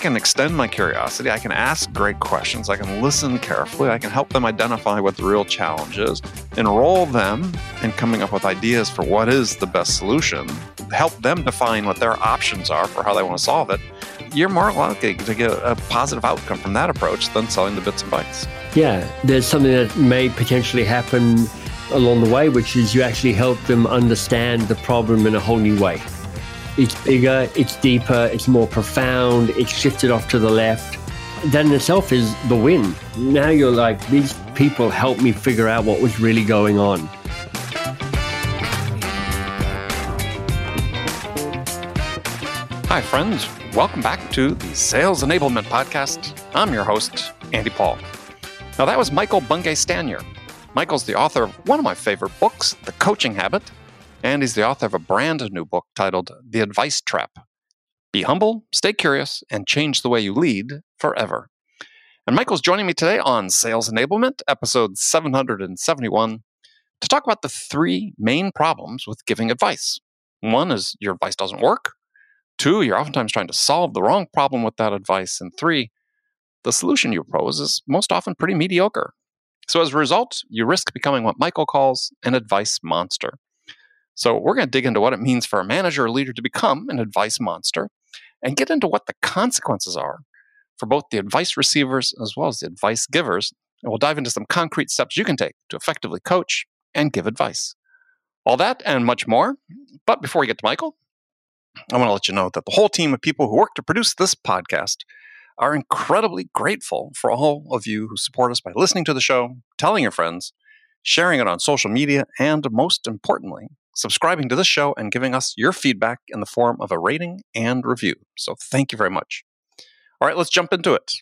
can extend my curiosity. I can ask great questions. I can listen carefully. I can help them identify what the real challenge is, enroll them in coming up with ideas for what is the best solution, help them define what their options are for how they want to solve it. You're more likely to get a positive outcome from that approach than selling the bits and bytes. Yeah, there's something that may potentially happen along the way, which is you actually help them understand the problem in a whole new way. It's bigger, it's deeper, it's more profound, it's shifted off to the left. That in itself is the win. Now you're like, these people helped me figure out what was really going on. Hi, friends. Welcome back to the Sales Enablement Podcast. I'm your host, Andy Paul. Now, that was Michael Bungay Stanier. Michael's the author of one of my favorite books, The Coaching Habit, and he's the author of a brand new book titled The Advice Trap Be Humble, Stay Curious, and Change the Way You Lead Forever. And Michael's joining me today on Sales Enablement, episode 771, to talk about the three main problems with giving advice. One is your advice doesn't work. Two, you're oftentimes trying to solve the wrong problem with that advice. And three, the solution you propose is most often pretty mediocre. So as a result, you risk becoming what Michael calls an advice monster. So we're going to dig into what it means for a manager or leader to become an advice monster and get into what the consequences are for both the advice receivers as well as the advice givers. And we'll dive into some concrete steps you can take to effectively coach and give advice. All that and much more. But before we get to Michael, I want to let you know that the whole team of people who work to produce this podcast are incredibly grateful for all of you who support us by listening to the show, telling your friends, sharing it on social media, and most importantly, subscribing to this show and giving us your feedback in the form of a rating and review. So thank you very much. All right, let's jump into it.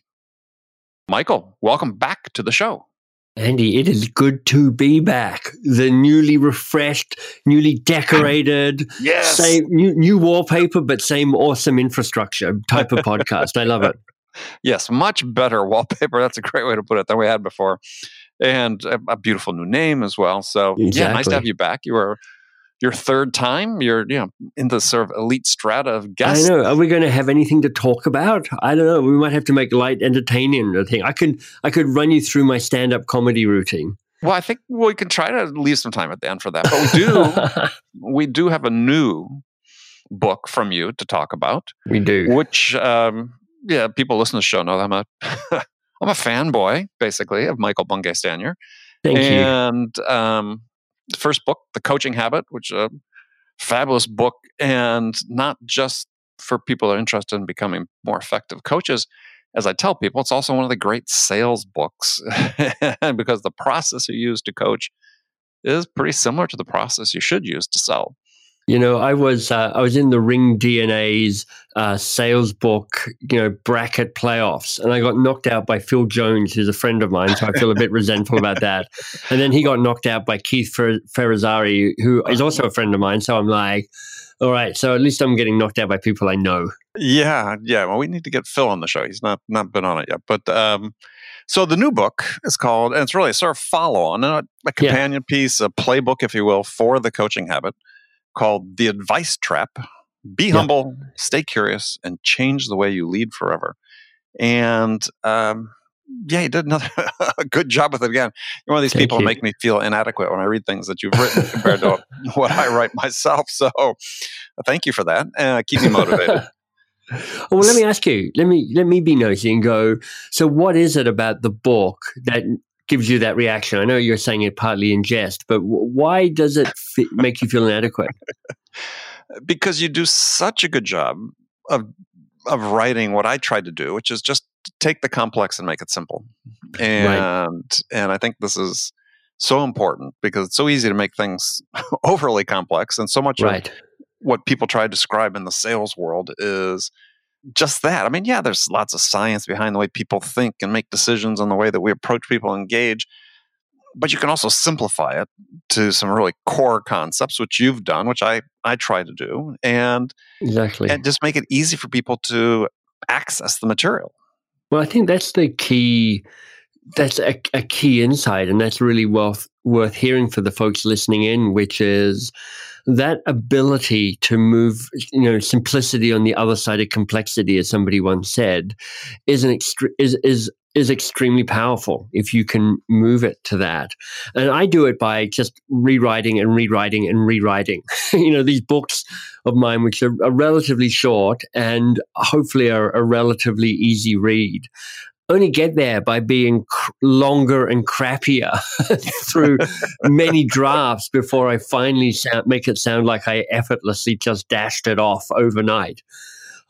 Michael, welcome back to the show. Andy, it is good to be back. The newly refreshed, newly decorated, yes. same new, new wallpaper, but same awesome infrastructure type of podcast. I love it. Yes, much better wallpaper. That's a great way to put it than we had before, and a, a beautiful new name as well. So exactly. yeah, nice to have you back. You were your third time. You're you know in the sort of elite strata of guests. I know. Are we going to have anything to talk about? I don't know. We might have to make light entertaining. I think I could I could run you through my stand up comedy routine. Well, I think we can try to leave some time at the end for that. But we do we do have a new book from you to talk about. We do, which um, yeah, people listen to the show know I'm a I'm a fanboy basically of Michael Bungay Stanier. Thank and, you. And um, the first book, The Coaching Habit, which a fabulous book, and not just for people that are interested in becoming more effective coaches. As I tell people, it's also one of the great sales books because the process you use to coach is pretty similar to the process you should use to sell. You know, I was uh, I was in the Ring DNA's uh, sales book, you know, bracket playoffs, and I got knocked out by Phil Jones, who's a friend of mine. So I feel a bit resentful about that. And then he got knocked out by Keith Fer- Ferrazari, who is also a friend of mine. So I'm like, all right, so at least I'm getting knocked out by people I know. Yeah, yeah. Well, we need to get Phil on the show. He's not not been on it yet, but. um so the new book is called, and it's really a sort of follow on, a, a companion yeah. piece, a playbook, if you will, for the coaching habit called The Advice Trap Be yeah. Humble, Stay Curious, and Change the Way You Lead Forever. And um, yeah, you did another a good job with it again. You're one of these Thank people who make me feel inadequate when I read things that you've written compared to what I write myself. So thank you for that. Uh, keep me motivated. well, let me ask you. Let me let me be nosy and go. So, what is it about the book that gives you that reaction? I know you're saying it partly in jest, but why does it f- make you feel inadequate? because you do such a good job of of writing what I tried to do, which is just take the complex and make it simple. And right. and I think this is so important because it's so easy to make things overly complex and so much right. of what people try to describe in the sales world is just that. I mean, yeah, there's lots of science behind the way people think and make decisions and the way that we approach people and engage. But you can also simplify it to some really core concepts, which you've done, which I, I try to do, and exactly, and just make it easy for people to access the material. Well, I think that's the key. That's a, a key insight, and that's really worth worth hearing for the folks listening in. Which is, that ability to move, you know, simplicity on the other side of complexity, as somebody once said, is an extre- is is is extremely powerful if you can move it to that. And I do it by just rewriting and rewriting and rewriting. you know, these books of mine, which are, are relatively short and hopefully are a relatively easy read, only get there by being cr- longer and crappier through many drafts before I finally make it sound like I effortlessly just dashed it off overnight.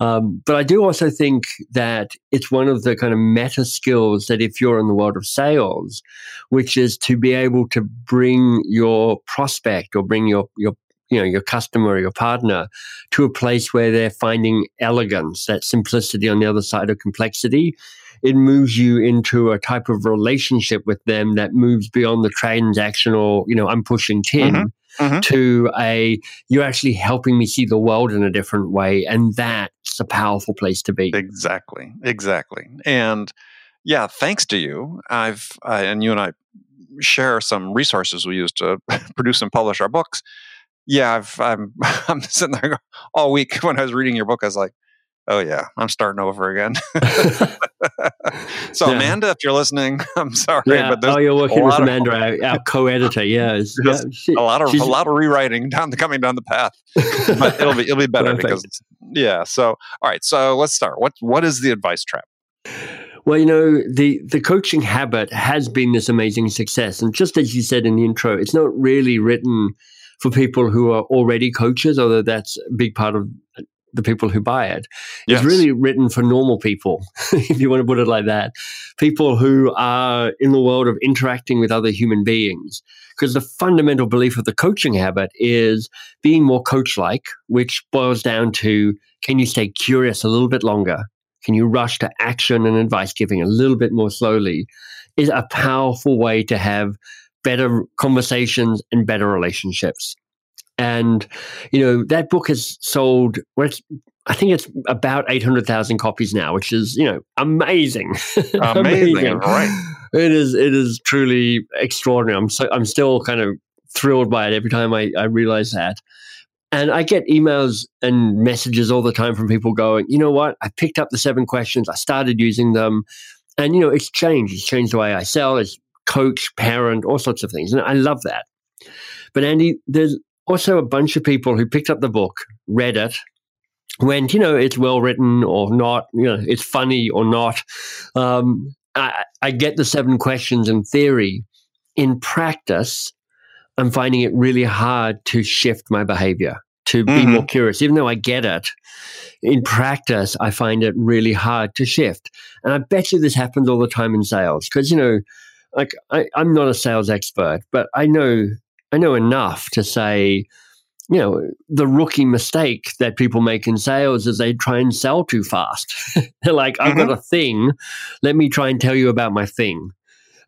Um, but I do also think that it's one of the kind of meta skills that if you're in the world of sales, which is to be able to bring your prospect or bring your your you know your customer or your partner to a place where they're finding elegance, that simplicity on the other side of complexity. It moves you into a type of relationship with them that moves beyond the transactional, you know, I'm pushing 10 mm-hmm mm-hmm. to a you're actually helping me see the world in a different way and that's a powerful place to be. Exactly. Exactly. And yeah thanks to you i've uh, and you and i share some resources we use to produce and publish our books. Yeah i've i'm i'm sitting there all week when i was reading your book i was like oh yeah, I'm starting over again. So yeah. Amanda, if you're listening, I'm sorry, yeah. but oh, you're working with Amanda, of, our, co-editor. Yeah, yeah she, a lot of a lot of rewriting down the coming down the path, but it'll be it'll be better because yeah. So all right, so let's start. What what is the advice trap? Well, you know, the, the coaching habit has been this amazing success. And just as you said in the intro, it's not really written for people who are already coaches, although that's a big part of the people who buy it. Yes. It's really written for normal people, if you want to put it like that. People who are in the world of interacting with other human beings. Because the fundamental belief of the coaching habit is being more coach like, which boils down to can you stay curious a little bit longer? Can you rush to action and advice giving a little bit more slowly? Is a powerful way to have better conversations and better relationships. And, you know, that book has sold, well, I think it's about 800,000 copies now, which is, you know, amazing. Amazing, amazing. right. It is, it is truly extraordinary. I'm so, I'm still kind of thrilled by it every time I, I realize that. And I get emails and messages all the time from people going, you know what? I picked up the seven questions. I started using them. And, you know, it's changed. It's changed the way I sell, it's coach, parent, all sorts of things. And I love that. But Andy, there's also a bunch of people who picked up the book, read it, went, you know, it's well written or not, you know, it's funny or not. Um, I, I get the seven questions in theory. In practice, I'm finding it really hard to shift my behavior, to be mm-hmm. more curious. Even though I get it, in practice, I find it really hard to shift. And I bet you this happens all the time in sales because, you know, like I, I'm not a sales expert, but I know I know enough to say, you know, the rookie mistake that people make in sales is they try and sell too fast. They're like, I've mm-hmm. got a thing. Let me try and tell you about my thing.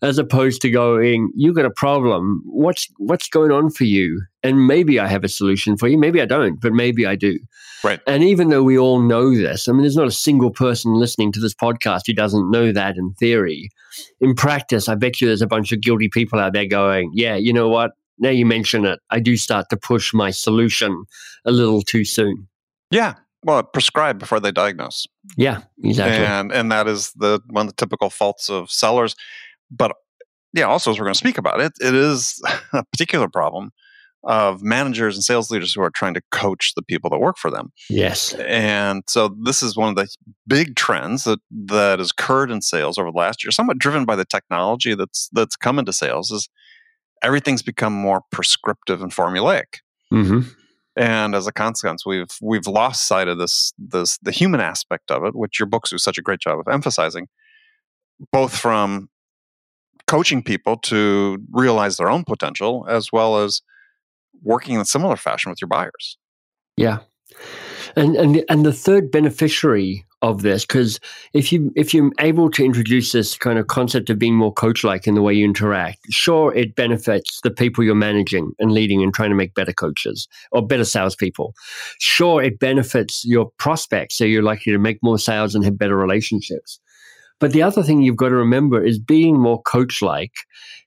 As opposed to going, you got a problem. What's what's going on for you? And maybe I have a solution for you. Maybe I don't, but maybe I do. Right. And even though we all know this, I mean, there's not a single person listening to this podcast who doesn't know that in theory. In practice, I bet you there's a bunch of guilty people out there going, yeah, you know what? Now you mention it, I do start to push my solution a little too soon. Yeah. Well, prescribe before they diagnose. Yeah, exactly. And and that is the one of the typical faults of sellers. But yeah, also as we're going to speak about it, it is a particular problem of managers and sales leaders who are trying to coach the people that work for them. Yes. And so this is one of the big trends that that has occurred in sales over the last year, somewhat driven by the technology that's that's come into sales is everything's become more prescriptive and formulaic. Mm-hmm. And as a consequence, we've we've lost sight of this this the human aspect of it, which your books do such a great job of emphasizing, both from coaching people to realize their own potential, as well as working in a similar fashion with your buyers. Yeah, and and and the third beneficiary of this because if you if you're able to introduce this kind of concept of being more coach like in the way you interact sure it benefits the people you're managing and leading and trying to make better coaches or better salespeople. Sure it benefits your prospects so you're likely to make more sales and have better relationships But the other thing you've got to remember is being more coach like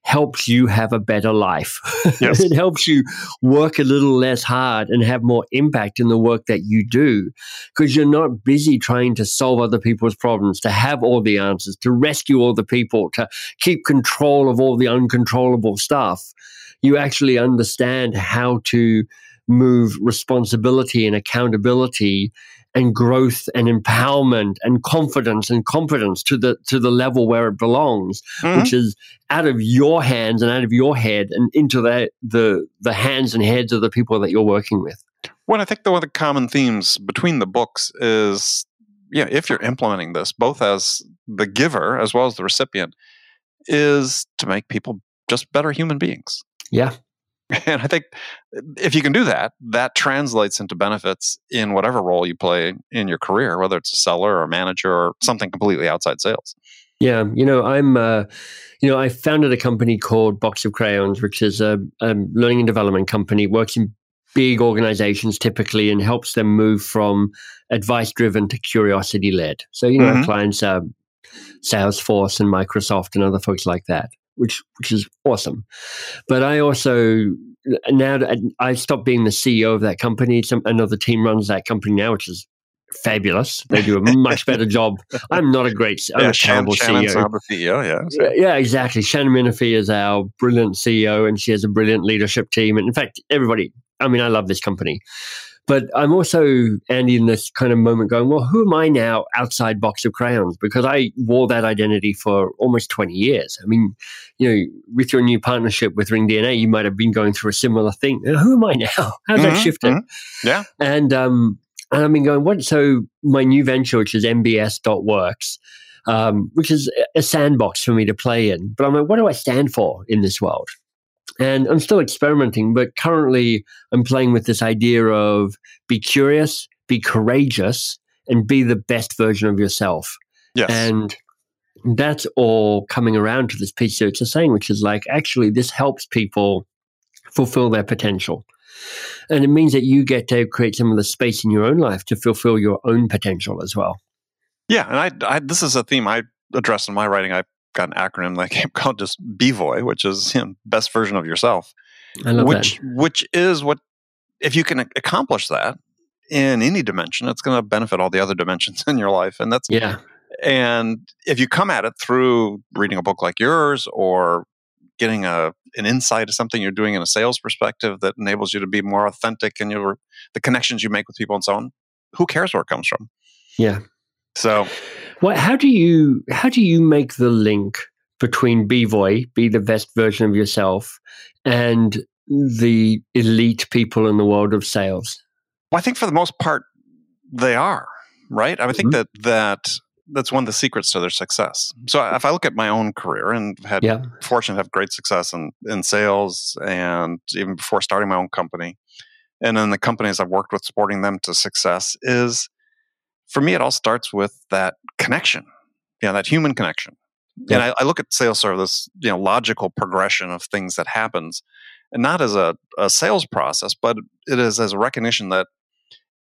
helps you have a better life. Yes. it helps you work a little less hard and have more impact in the work that you do because you're not busy trying to solve other people's problems, to have all the answers, to rescue all the people, to keep control of all the uncontrollable stuff. You actually understand how to move responsibility and accountability and growth and empowerment and confidence and competence to the to the level where it belongs, mm-hmm. which is out of your hands and out of your head and into the the the hands and heads of the people that you're working with. Well, I think the one of the common themes between the books is yeah, if you're implementing this, both as the giver as well as the recipient, is to make people just better human beings. Yeah. And I think if you can do that, that translates into benefits in whatever role you play in your career, whether it's a seller or a manager or something completely outside sales. Yeah, you know, I'm, uh, you know, I founded a company called Box of Crayons, which is a, a learning and development company, works in big organizations typically and helps them move from advice driven to curiosity led. So, you know, mm-hmm. our clients are Salesforce and Microsoft and other folks like that which which is awesome. But I also now I stopped being the CEO of that company. Some another team runs that company now, which is fabulous. They do a much better job. I'm not a great, I'm yeah, a terrible CEO. the CEO, yeah. So. Yeah, exactly. Shannon Minifie is our brilliant CEO, and she has a brilliant leadership team. And in fact, everybody. I mean, I love this company. But I'm also, Andy, in this kind of moment going, well, who am I now outside Box of Crayons? Because I wore that identity for almost 20 years. I mean, you know, with your new partnership with Ring DNA, you might have been going through a similar thing. Who am I now? How's mm-hmm, that shifted? Mm-hmm. Yeah. And, um, and I've been going, what? So my new venture, which is MBS.works, um, which is a sandbox for me to play in. But I'm like, what do I stand for in this world? And I'm still experimenting, but currently I'm playing with this idea of be curious, be courageous, and be the best version of yourself. Yes. And that's all coming around to this piece that you're saying, which is like, actually, this helps people fulfill their potential. And it means that you get to create some of the space in your own life to fulfill your own potential as well. Yeah. And I, I this is a theme I address in my writing. I got an acronym that came called just BVOY, which is you know, best version of yourself. I love which that. which is what if you can accomplish that in any dimension, it's going to benefit all the other dimensions in your life, and that's yeah. And if you come at it through reading a book like yours or getting a an insight of something you're doing in a sales perspective that enables you to be more authentic in your the connections you make with people and so on, who cares where it comes from? Yeah. So what, how do you how do you make the link between BVOY, be the best version of yourself, and the elite people in the world of sales? Well, I think for the most part, they are right. I, think mm-hmm. that that that's one of the secrets to their success. So if I look at my own career and had yeah. fortunate to have great success in, in sales and even before starting my own company, and then the companies I've worked with supporting them to success is for me, it all starts with that connection, you know, that human connection. Yeah. And I, I, look at sales sort of this, you know, logical progression of things that happens, and not as a, a sales process, but it is as a recognition that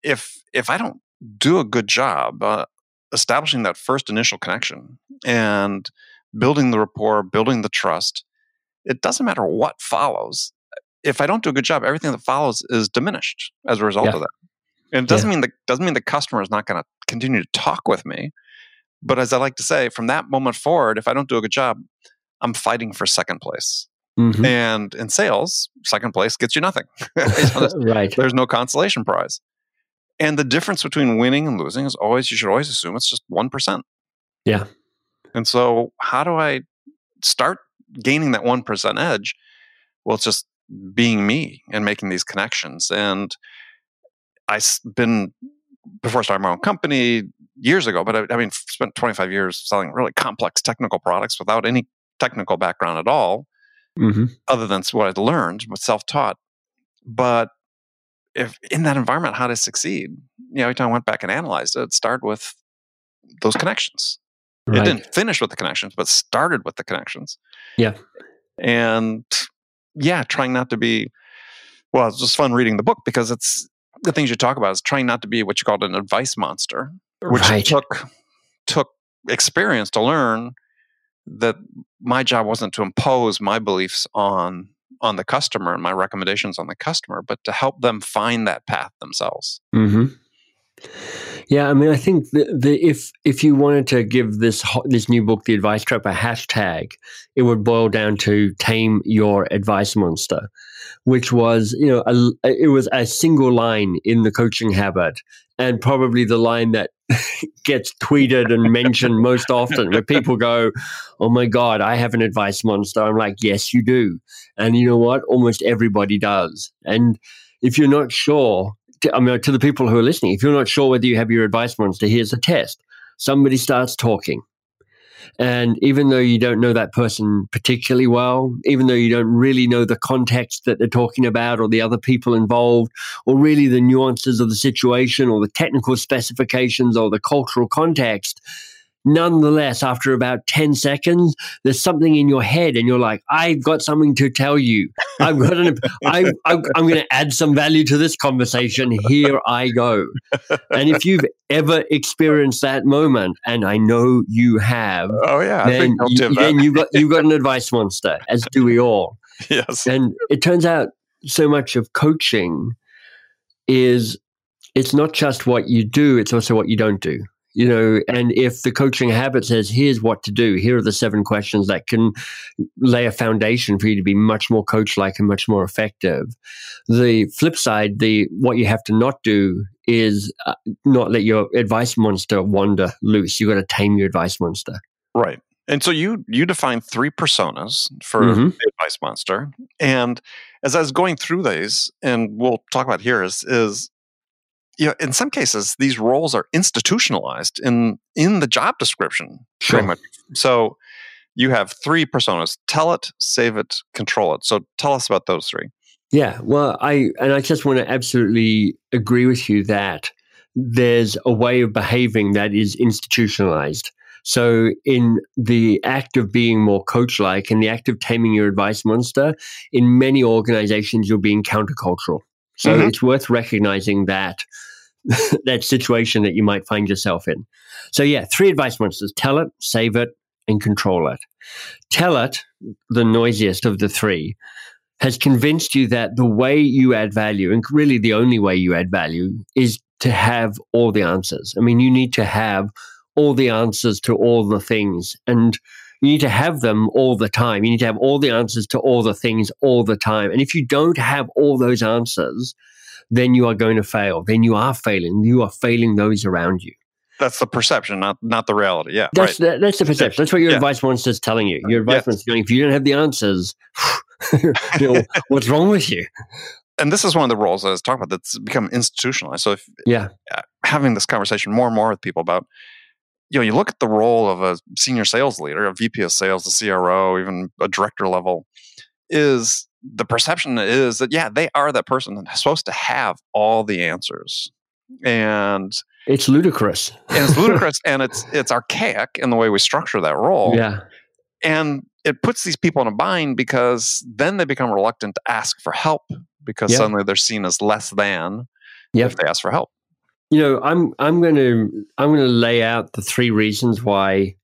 if if I don't do a good job uh, establishing that first initial connection and building the rapport, building the trust, it doesn't matter what follows. If I don't do a good job, everything that follows is diminished as a result yeah. of that. And it doesn't yeah. mean the doesn't mean the customer is not going to continue to talk with me. But as I like to say, from that moment forward, if I don't do a good job, I'm fighting for second place. Mm-hmm. And in sales, second place gets you nothing. there's, right. There's no consolation prize. And the difference between winning and losing is always, you should always assume it's just 1%. Yeah. And so, how do I start gaining that 1% edge? Well, it's just being me and making these connections. And I've been before starting my own company years ago, but I, I mean, spent 25 years selling really complex technical products without any technical background at all, mm-hmm. other than what I'd learned, but self-taught. But if in that environment, how to succeed? You know, every time I went back and analyzed it, it started with those connections. Right. It didn't finish with the connections, but started with the connections. Yeah. And yeah, trying not to be well, it's just fun reading the book because it's the things you talk about is trying not to be what you called an advice monster, which right. took took experience to learn that my job wasn't to impose my beliefs on on the customer and my recommendations on the customer, but to help them find that path themselves. Mm-hmm. Yeah, I mean, I think the, the, if if you wanted to give this this new book, The Advice Trap, a hashtag, it would boil down to "Tame Your Advice Monster," which was you know a, it was a single line in the coaching habit, and probably the line that gets tweeted and mentioned most often, where people go, "Oh my God, I have an advice monster." I'm like, "Yes, you do," and you know what? Almost everybody does, and if you're not sure I mean, to the people who are listening, if you're not sure whether you have your advice monster, here's a test. Somebody starts talking. And even though you don't know that person particularly well, even though you don't really know the context that they're talking about or the other people involved, or really the nuances of the situation or the technical specifications or the cultural context, nonetheless, after about 10 seconds, there's something in your head and you're like, I've got something to tell you. I've got an, I, I'm, I'm going to add some value to this conversation. Here I go. And if you've ever experienced that moment, and I know you have, oh yeah, then, you, then you got you've got an advice monster, as do we all. Yes. And it turns out so much of coaching is it's not just what you do, it's also what you don't do you know and if the coaching habit says here's what to do. Here are the seven questions that can lay a foundation for you to be much more coach like and much more effective. The flip side the what you have to not do is uh, not let your advice monster wander loose. You got to tame your advice monster. Right. And so you you define three personas for mm-hmm. the advice monster. And as i was going through these and we'll talk about here is is you know, in some cases, these roles are institutionalized in in the job description. Sure. Pretty much. So you have three personas: tell it, save it, control it. So tell us about those three. Yeah, well, I and I just want to absolutely agree with you that there's a way of behaving that is institutionalized. So, in the act of being more coach like and the act of taming your advice monster, in many organizations, you're being countercultural. So mm-hmm. it's worth recognizing that that situation that you might find yourself in. So yeah, three advice monsters: tell it, save it, and control it. Tell it, the noisiest of the three, has convinced you that the way you add value, and really the only way you add value, is to have all the answers. I mean, you need to have all the answers to all the things. And you need to have them all the time. You need to have all the answers to all the things all the time. And if you don't have all those answers, then you are going to fail. Then you are failing. You are failing those around you. That's the perception, not not the reality. Yeah, that's right. the, that's the perception. That's what your yeah. advice monster is telling you. Your advice monster is going. If you don't have the answers, you know, what's wrong with you? And this is one of the roles I was talking about that's become institutionalized. So if yeah, having this conversation more and more with people about you know, you look at the role of a senior sales leader, a VP of sales, a CRO, even a director level, is the perception is that yeah, they are that person that's supposed to have all the answers, and it's ludicrous. and it's ludicrous, and it's it's archaic in the way we structure that role. Yeah, and it puts these people in a bind because then they become reluctant to ask for help because yep. suddenly they're seen as less than yep. if they ask for help you know, I'm I'm going to I'm going to lay out the three reasons why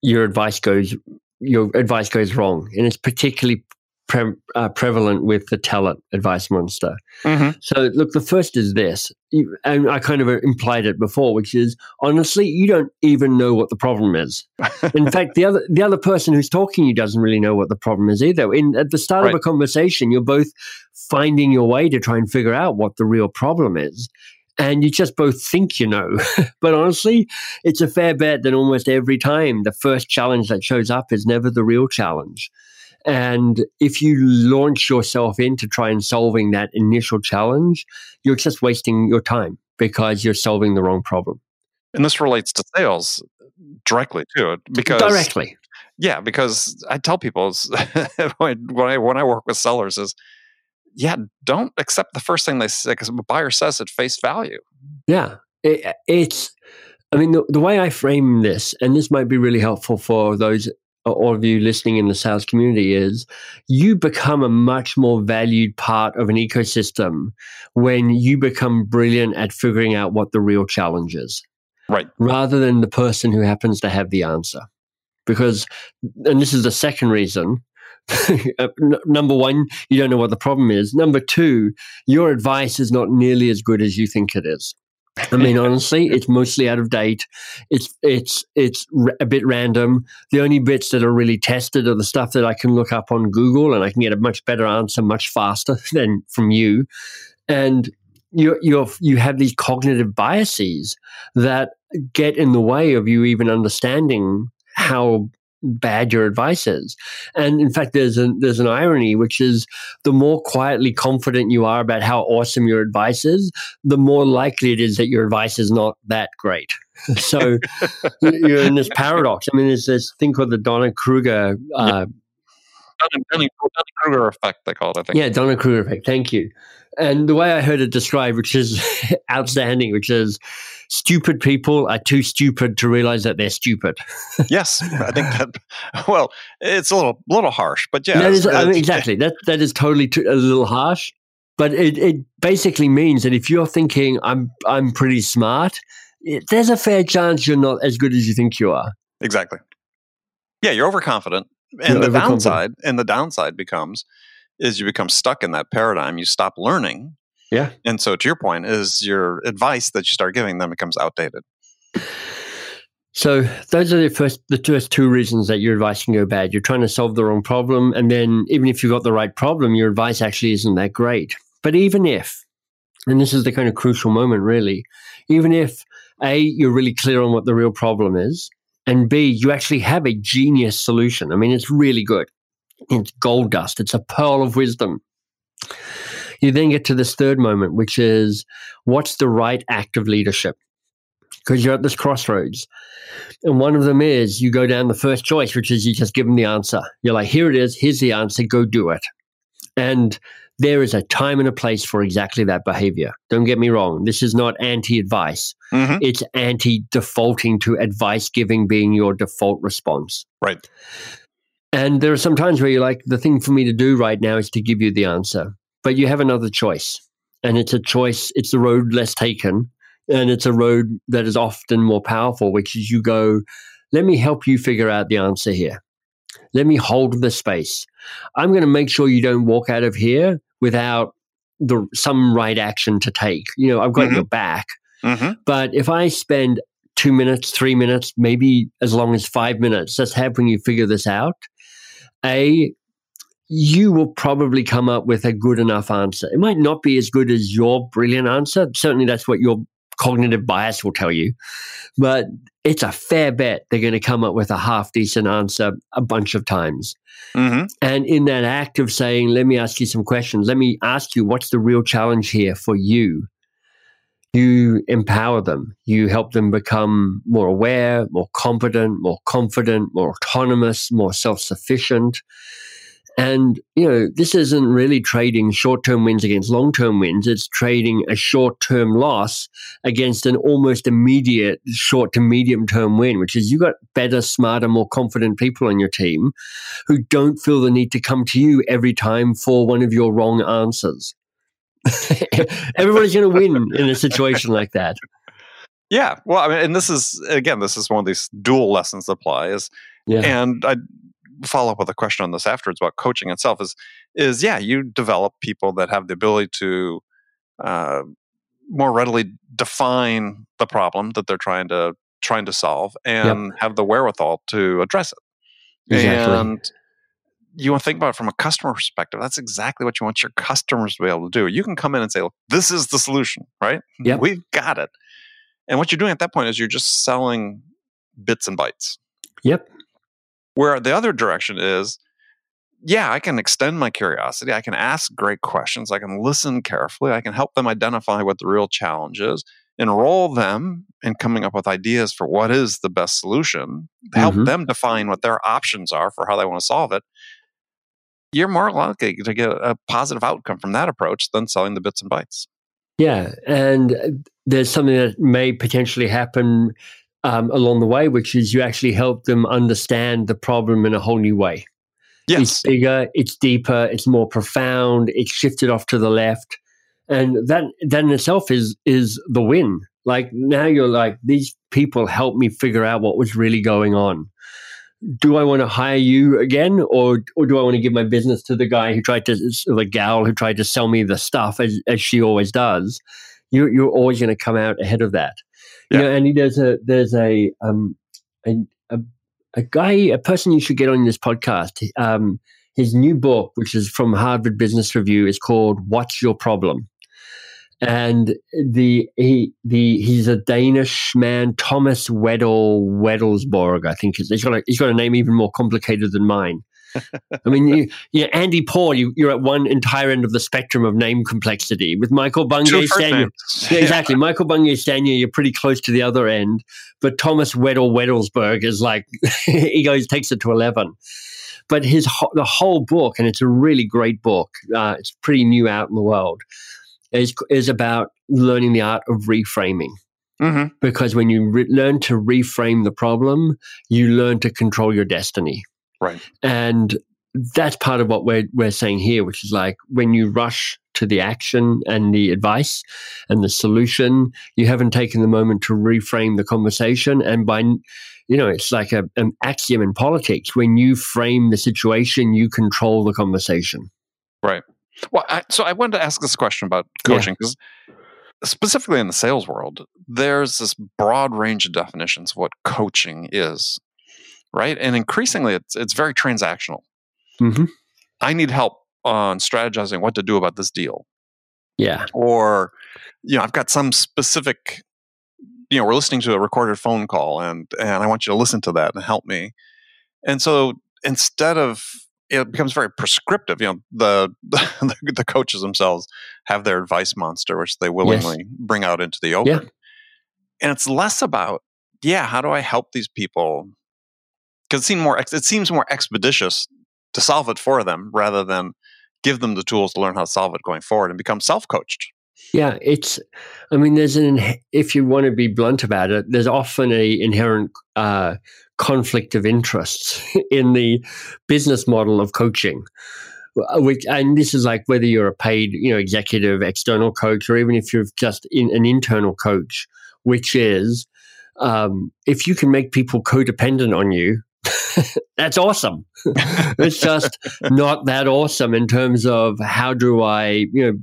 your advice goes your advice goes wrong, and it's particularly pre- uh, prevalent with the tell it advice monster. Mm-hmm. So, look, the first is this, and I kind of implied it before, which is honestly, you don't even know what the problem is. In fact, the other the other person who's talking to you doesn't really know what the problem is either. In at the start right. of a conversation, you're both finding your way to try and figure out what the real problem is and you just both think you know. but honestly, it's a fair bet that almost every time the first challenge that shows up is never the real challenge. And if you launch yourself into try and solving that initial challenge, you're just wasting your time because you're solving the wrong problem. And this relates to sales directly too, because directly. Yeah, because I tell people when I when I work with sellers is yeah, don't accept the first thing they say because a buyer says at face value. Yeah, it, it's. I mean, the, the way I frame this, and this might be really helpful for those all of you listening in the sales community is you become a much more valued part of an ecosystem when you become brilliant at figuring out what the real challenge is. Right. rather than the person who happens to have the answer. Because, and this is the second reason. uh, number one, you don't know what the problem is. Number two, your advice is not nearly as good as you think it is. I mean, honestly, it's mostly out of date. It's it's it's r- a bit random. The only bits that are really tested are the stuff that I can look up on Google, and I can get a much better answer much faster than from you. And you you you have these cognitive biases that get in the way of you even understanding how bad your advice is. And in fact, there's an there's an irony, which is the more quietly confident you are about how awesome your advice is, the more likely it is that your advice is not that great. so you're in this paradox. I mean, there's this thing called the Donna Kruger. Uh, Dunning Kruger effect, they call it, I think. yeah, Donna Kruger effect. Thank you. And the way I heard it described, which is outstanding, which is stupid people are too stupid to realize that they're stupid. Yes, I think that. Well, it's a little little harsh, but yeah, that is, I mean, exactly. That that is totally too, a little harsh, but it, it basically means that if you're thinking I'm I'm pretty smart, it, there's a fair chance you're not as good as you think you are. Exactly. Yeah, you're overconfident, and the downside, and the downside becomes, is you become stuck in that paradigm. You stop learning, Yeah. and so to your point, is your advice that you start giving them becomes outdated. So those are the first the first two reasons that your advice can go bad. You're trying to solve the wrong problem, and then even if you've got the right problem, your advice actually isn't that great. But even if, and this is the kind of crucial moment, really, even if a you're really clear on what the real problem is, and b you actually have a genius solution. I mean, it's really good. It's gold dust. It's a pearl of wisdom. You then get to this third moment, which is what's the right act of leadership? Because you're at this crossroads. And one of them is you go down the first choice, which is you just give them the answer. You're like, here it is, here's the answer, go do it. And there is a time and a place for exactly that behavior. Don't get me wrong. This is not anti advice, Mhm. it's anti defaulting to advice giving being your default response. Right. And there are some times where you're like, the thing for me to do right now is to give you the answer. But you have another choice. And it's a choice, it's the road less taken. And it's a road that is often more powerful, which is you go, let me help you figure out the answer here. Let me hold the space. I'm going to make sure you don't walk out of here without the some right action to take. You know, I've got Mhm. your back. hmm But if I spend two minutes, three minutes, maybe as long as five minutes, just helping you figure this out, A, you will probably come up with a good enough answer. It might not be as good as your brilliant answer. Certainly, that's what your cognitive bias will tell you. But it's a fair bet they're going to come up with a half decent answer a bunch of times. hmm And in that act of saying, let me ask you some questions, let me ask you what's the real challenge here for you, you empower them. You help them become more aware, more competent, more confident, more autonomous, more self sufficient. And, you know, this isn't really trading short term wins against long term wins. It's trading a short term loss against an almost immediate short to medium term win, which is you got better, smarter, more confident people on your team who don't feel the need to come to you every time for one of your wrong answers. Everybody's going to win in a situation like that. Yeah. Well, I mean, and this is again, this is one of these dual lessons that apply. Is Yeah. and I follow up with a question on this afterwards about coaching itself. Is is yeah, you develop people that have the ability to uh, more readily define the problem that they're trying to trying to solve and have the wherewithal to address it. Exactly. And you want to think about it from a customer perspective. That's exactly what you want your customers to be able to do. You can come in and say, Look, this is the solution, right? Yep. We've got it. And what you're doing at that point is you're just selling bits and bytes. Yep. Where the other direction is, yeah, I can extend my curiosity. I can ask great questions. I can listen carefully. I can help them identify what the real challenge is, enroll them in coming up with ideas for what is the best solution, help Mhm. them define what their options are for how they want to solve it. You're more likely to get a positive outcome from that approach than selling the bits and bytes. Yeah. And uh, there's something that may potentially happen um, along the way, which is you actually help them understand the problem in a whole new way. Yes. It's bigger, it's deeper, it's more profound, it's shifted off to the left. And that that in itself is is the win. Like now you're like these people help me figure out what was really going on. Do I want to hire you again, or or do I want to give my business to the guy who tried to, the gal who tried to sell me the stuff as, as she always does? You're you're always going to come out ahead of that. Yeah. You know, and there's a there's a um a, a, a guy a person you should get on this podcast. Um, his new book, which is from Harvard Business Review, is called "What's Your Problem." and the he the he's a Danish man, Thomas Wedell-Wedellsborg, I think. He's got a, he's got a name even more complicated than mine. I mean, you, you, Andy Paul, you, are at one entire end of the spectrum of name complexity. With Michael Bungay Stanier, yeah, exactly. Michael Bungay Stanier, you're pretty close to the other end. But Thomas Wedell-Wedellsborg is like he goes takes it to eleven. But his the whole book, and it's a really great book. Uh, it's pretty new out in the world is is about learning the art of reframing. Mm-hmm. Because when you re- learn to reframe the problem, you learn to control your destiny. Right. And that's part of what we're we're saying here, which is like when you rush to the action and the advice and the solution, you haven't taken the moment to reframe the conversation. And by you know, it's like a, an axiom in politics. When you frame the situation, you control the conversation. Right. Well, I, so I wanted to ask this question about coaching because yeah. specifically in the sales world, there's this broad range of definitions of what coaching is, right? And increasingly, it's it's very transactional. Mm-hmm. I need help on strategizing what to do about this deal. Yeah. Or, you know, I've got some specific, you know, we're listening to a recorded phone call and and I want you to listen to that and help me. And so instead of it becomes very prescriptive. You know, the, the, the coaches themselves have their advice monster, which they willingly yes. bring out into the open, yeah. and it's less about yeah, how do I help these people? Because it seems more it seems more expeditious to solve it for them rather than give them the tools to learn how to solve it going forward and become self coached. Yeah, it's. I mean, there's an. If you want to be blunt about it, there's often a inherent uh, conflict of interests in the business model of coaching. Uh, which, and this is like whether you're a paid, you know, executive, external coach, or even if you're just in an internal coach, which is um, if you can make people codependent on you, that's awesome. it's just not that awesome in terms of how do I, you know,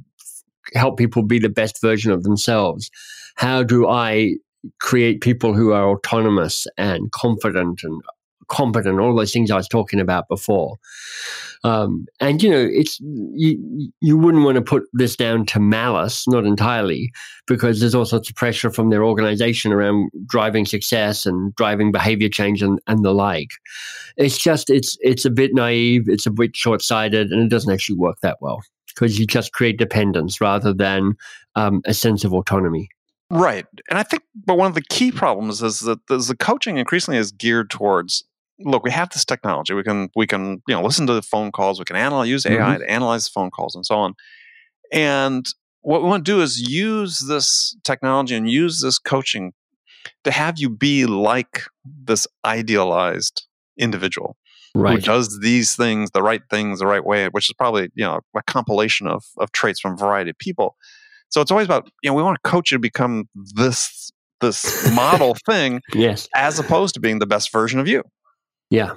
help people be the best version of themselves? How do I create people who are autonomous and confident and competent, all those things I was talking about before. Um, and you know, it's you you wouldn't want to put this down to malice, not entirely, because there's all sorts of pressure from their organization around driving success and driving behavior change and, and the like. It's just it's it's a bit naive, it's a bit short sighted, and it doesn't actually work that well because you just create dependence rather than um, a sense of autonomy. Right. And I think, but one of the key problems is that the coaching increasingly is geared towards look, we have this technology. We can, we can, you know, listen to the phone calls. We can analyze, use AI mm-hmm. to analyze the phone calls and so on. And what we want to do is use this technology and use this coaching to have you be like this idealized individual right. who does these things the right things the right way, which is probably you know a compilation of of traits from a variety of people. So it's always about you know we want to coach you to become this this model thing, yes, as opposed to being the best version of you. Yeah.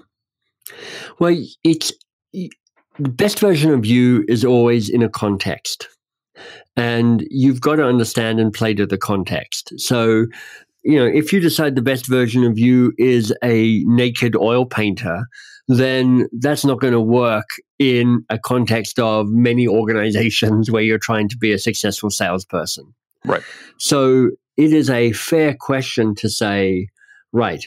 Well, it's the best version of you is always in a context, and you've got to understand and play to the context. So. You know, if you decide the best version of you is a naked oil painter, then that's not going to work in a context of many organizations where you're trying to be a successful salesperson. Right. So it is a fair question to say, right,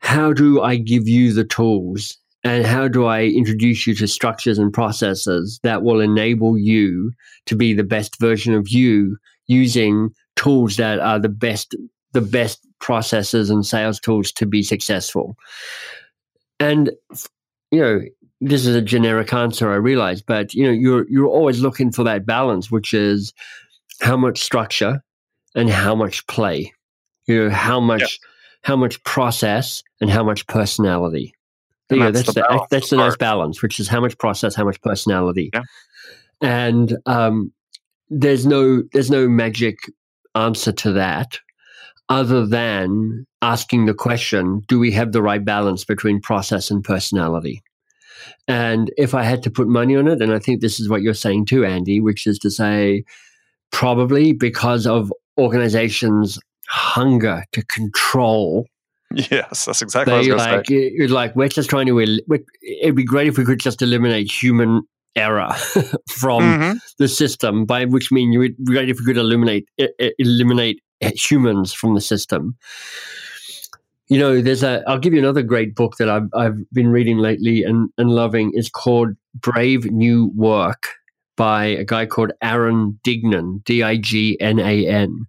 how do I give you the tools and how do I introduce you to structures and processes that will enable you to be the best version of you using tools that are the best the best processes and sales tools to be successful. And you know, this is a generic answer, I realize, but you know, you're you're always looking for that balance, which is how much structure and how much play. You know, how much. How much process and how much personality. And that's, that's the, the that's the nice balance, which is how much process, how much personality. Yeah. And um, there's no there's no magic answer to that. other than asking the question do we have the right balance between process and personality? And if I had to put money on it, and I think this is what you're saying too, Andy, which is to say, probably because of organizations' hunger to control. Yes, that's exactly they what I was like. It's like we're just trying to. It'd be great if we could just eliminate human error from mm-hmm. the system. By which mean, you would be great if we could eliminate eliminate humans from the system. You know, there's a. I'll give you another great book that I've I've been reading lately and and loving. It's called Brave New Work by a guy called Aaron Dignan, D I G N A N,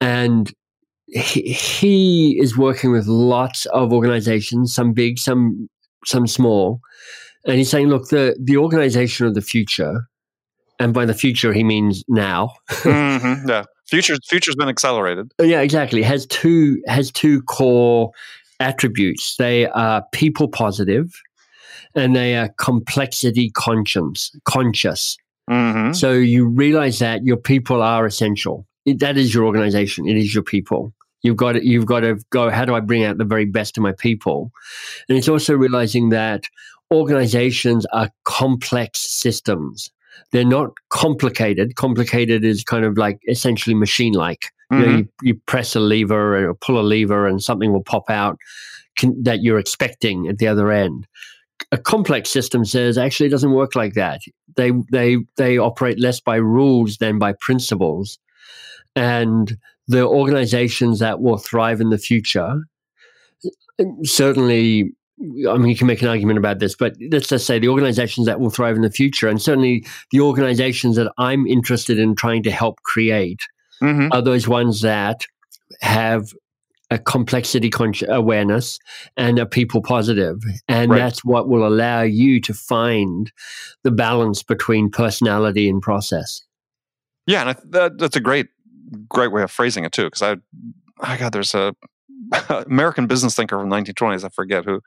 and he, he is working with lots of organizations, some big, some some small, and he's saying, look, the the organization of the future, and by the future he means now. mm-hmm, yeah, future future's been accelerated. Yeah, exactly. Has two has two core attributes. They are people positive, and they are complexity conscious. Conscious. Mm-hmm. So you realize that your people are essential. That is your organization. It is your people. You've got to, you've got to go. How do I bring out the very best of my people? And it's also realizing that organizations are complex systems. They're not complicated. Complicated is kind of like essentially machine like. Mm-hmm. You, know, you, you, press a lever or pull a lever and something will pop out can, that you're expecting at the other end. A complex system says actually it doesn't work like that. They they they operate less by rules than by principles, and the organizations that will thrive in the future certainly I mean, you can make an argument about this, but let's just say the organizations that will thrive in the future, and certainly the organizations that I'm interested in trying to help create, mm-hmm. are those ones that have a complexity con- awareness and are people positive. And right. that's what will allow you to find the balance between personality and process. Yeah, and I, that, that's a great, great way of phrasing it too. Because I, I God, there's a American business thinker from 1920s. I forget who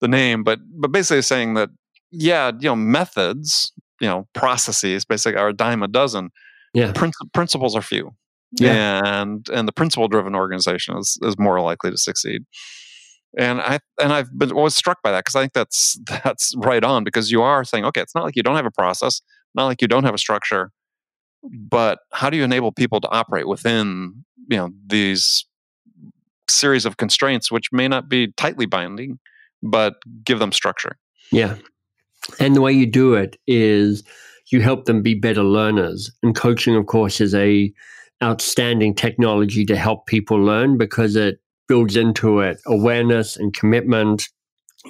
the name, but but basically saying that yeah, you know, methods, you know, processes basically are a dime a dozen. Yeah, Prin- principles are few. Yeah, and and the principle driven organization is is more likely to succeed. And I and I've been always struck by that because I think that's that's right on because you are saying okay, it's not like you don't have a process, not like you don't have a structure, but how do you enable people to operate within you know these series of constraints, which may not be tightly binding, but give them structure. Yeah. And the way you do it is you help them be better learners. And coaching, of course, is a outstanding technology to help people learn because it builds into it awareness and commitment,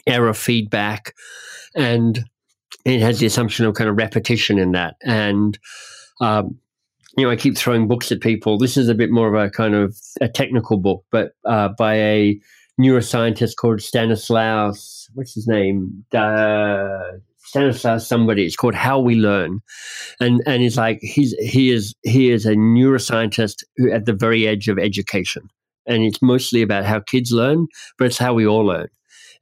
error feedback, and it has the assumption of kind of repetition in that. And um, you know, I keep throwing books at people. This is a bit more of a kind of a technical book, but uh, by a neuroscientist called Stanislas. What's his name? Uh, Stanislas somebody. It's called How We Learn, and and he's like he's he is he is a neuroscientist who at the very edge of education, and it's mostly about how kids learn, but it's how we all learn,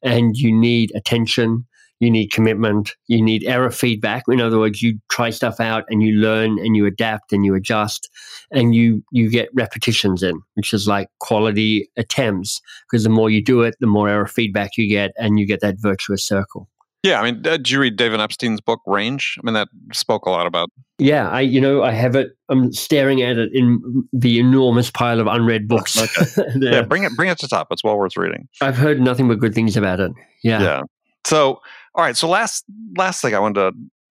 and you need attention you need commitment, you need error feedback. In other words, you try stuff out and you learn and you adapt and you adjust and you you get repetitions in, which is like quality attempts. Because the more you do it, the more error feedback you get, and you get that virtuous circle. Yeah, I mean, uh, did you read David Epstein's book Range? I mean, that spoke a lot about. Yeah, I you know I have it. I'm staring at it in the enormous pile of unread oh, books. Okay. yeah, bring it bring it to top. It's well worth reading. I've heard nothing but good things about it. Yeah. Yeah. So all right. So last last thing I wanted to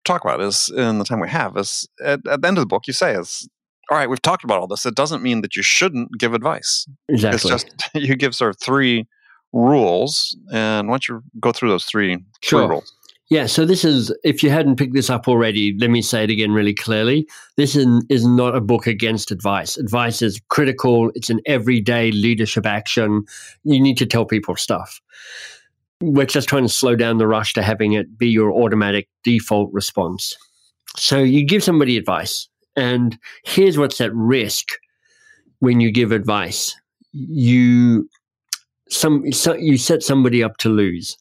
talk about is in the time we have is at, at the end of the book you say is all right. We've talked about all this. It doesn't mean that you shouldn't give advice. Exactly. It's just you give sort of three rules, and once you go through those three, sure. three rules? Yeah, so this is, if you hadn't picked this up already, let me say it again really clearly. This is, is not a book against advice. Advice is critical, it's an everyday leadership action. You need to tell people stuff we're just trying to slow down the rush to having it be your automatic default response. So you give somebody advice, and here's what's at risk when you give advice. You some so you set somebody up to lose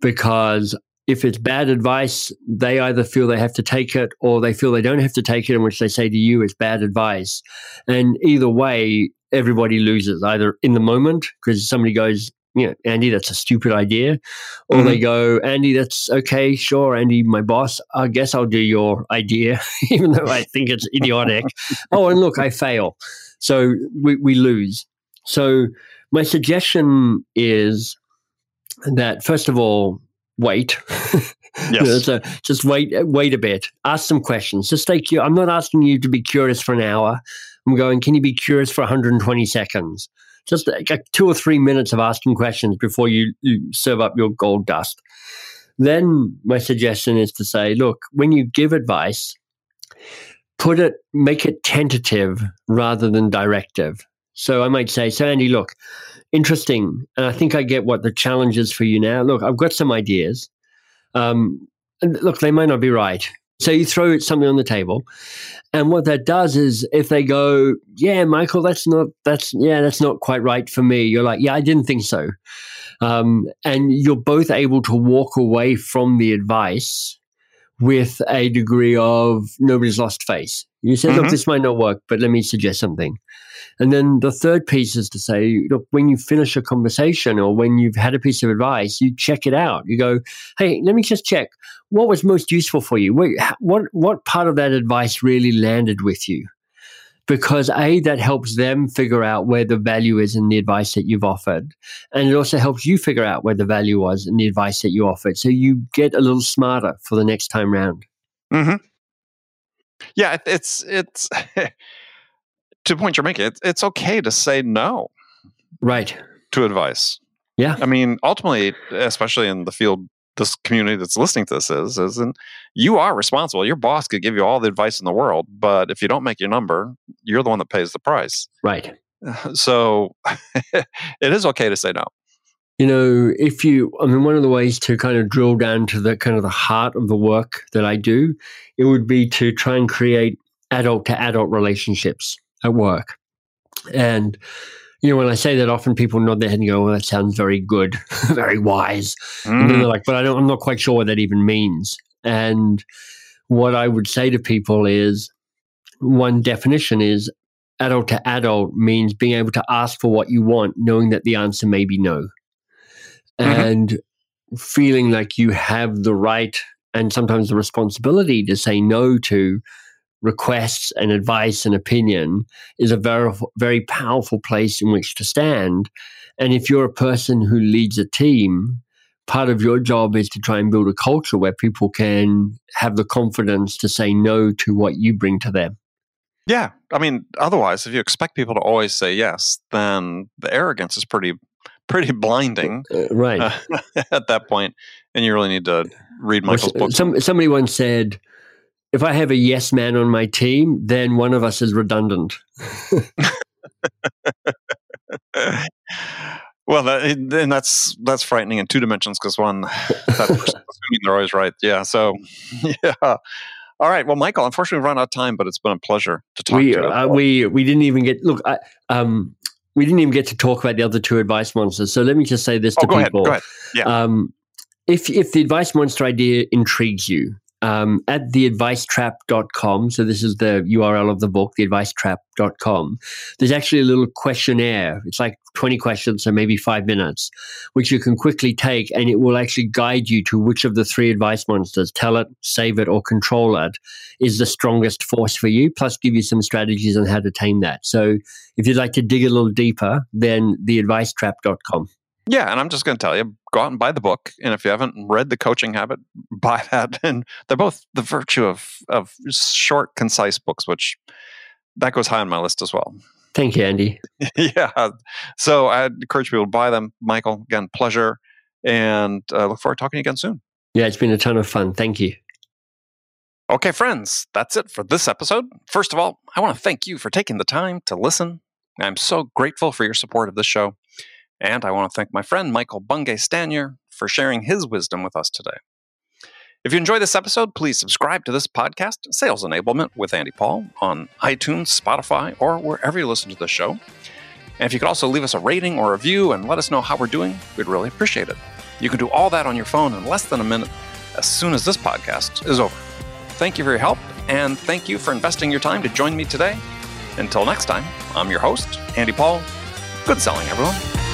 because if it's bad advice, they either feel they have to take it or they feel they don't have to take it, in which they say to you it's bad advice. And either way, everybody loses either in the moment because somebody goes, you know, Andy, that's a stupid idea. Or mm-hmm. they go, Andy, that's okay, sure, Andy, my boss, I guess I'll do your idea, even though I think it's idiotic. oh, and look, I fail. So we, we lose. So my suggestion is that, first of all, wait. Yes. so just wait, wait a bit. Ask some questions. Just take you. I'm not asking you to be curious for an hour. I'm going. Can you be curious for 120 seconds? Just like two or three minutes of asking questions before you, you serve up your gold dust. Then my suggestion is to say, look, when you give advice, put it, make it tentative rather than directive. So I might say, so Andy, look, interesting. And I think I get what the challenge is for you now. Look, I've got some ideas. Um, look, they might not be right. So you throw something on the table, and what that does is, if they go, "Yeah, Michael, that's not that's yeah, that's not quite right for me," you're like, "Yeah, I didn't think so," um, and you're both able to walk away from the advice with a degree of nobody's lost face. You say, mm-hmm. "Look, this might not work, but let me suggest something." And then the third piece is to say, look, when you finish a conversation or when you've had a piece of advice, you check it out. You go, hey, let me just check what was most useful for you. What what part of that advice really landed with you? Because a that helps them figure out where the value is in the advice that you've offered, and it also helps you figure out where the value was in the advice that you offered. So you get a little smarter for the next time round. Mm-hmm. Yeah, it's it's to the point you're making, it's, it's okay to say no. Right. To advice. Yeah. I mean, ultimately, especially in the field this community that's listening to this is, is and you are responsible. Your boss could give you all the advice in the world, but if you don't make your number, you're the one that pays the price. Right. So it is okay to say no. You know, if you, I mean, one of the ways to kind of drill down to the kind of the heart of the work that I do, it would be to try and create adult to adult relationships at work. And, you know, when I say that, often people nod their head and go, well, that sounds very good, very wise. Mm. And they're like, but I don't, I'm not quite sure what that even means. And what I would say to people is one definition is adult to adult means being able to ask for what you want, knowing that the answer may be no. Mm-hmm. And feeling like you have the right and sometimes the responsibility to say no to requests and advice and opinion is a very, very powerful place in which to stand. And if you're a person who leads a team, part of your job is to try and build a culture where people can have the confidence to say no to what you bring to them. Yeah. I mean, otherwise, if you expect people to always say yes, then the arrogance is pretty pretty blinding, uh, right? Uh, at that point, and you really need to read Michael's book. Some, somebody once said, if I have a yes man on my team, then one of us is redundant. well, that, and that's that's frightening in two dimensions because one, that assuming they're always right. Yeah. So, yeah. All right. Well, Michael, unfortunately, we've run out of time, but it's been a pleasure to talk we, to you. Uh, we we didn't even get look. I, um, we didn't even get to talk about the other two advice monsters. So let me just say this oh, to go people. Ahead, go ahead. Yeah. Um, if if the advice monster idea intrigues you, um, at theadvicetrap.com. So this is the URL of the book, theadvicetrap.com. There's actually a little questionnaire. It's like 20 questions, so maybe five minutes, which you can quickly take, and it will actually guide you to which of the three advice monsters, tell it, save it, or control it, is the strongest force for you, plus give you some strategies on how to tame that. So if you'd like to dig a little deeper, then theadvicetrap.com. Yeah, and I'm just going to tell you, go out and buy the book. And if you haven't read The Coaching Habit, buy that. And they're both the virtue of of short, concise books, which that goes high on my list as well. Thank you, Andy. yeah. So I encourage people to buy them. Michael, again, pleasure, and uh, look forward to talking again soon. Yeah, it's been a ton of fun. Thank you. Okay, friends, that's it for this episode. First of all, I want to thank you for taking the time to listen. I'm so grateful for your support of this show. And I want to thank my friend Michael Bungay Stanier for sharing his wisdom with us today. If you enjoy this episode, please subscribe to this podcast, Sales Enablement with Andy Paul, on iTunes, Spotify, or wherever you listen to the show. And if you could also leave us a rating or a review and let us know how we're doing, we'd really appreciate it. You can do all that on your phone in less than a minute as soon as this podcast is over. Thank you for your help, and thank you for investing your time to join me today. Until next time, I'm your host, Andy Paul. Good selling, everyone.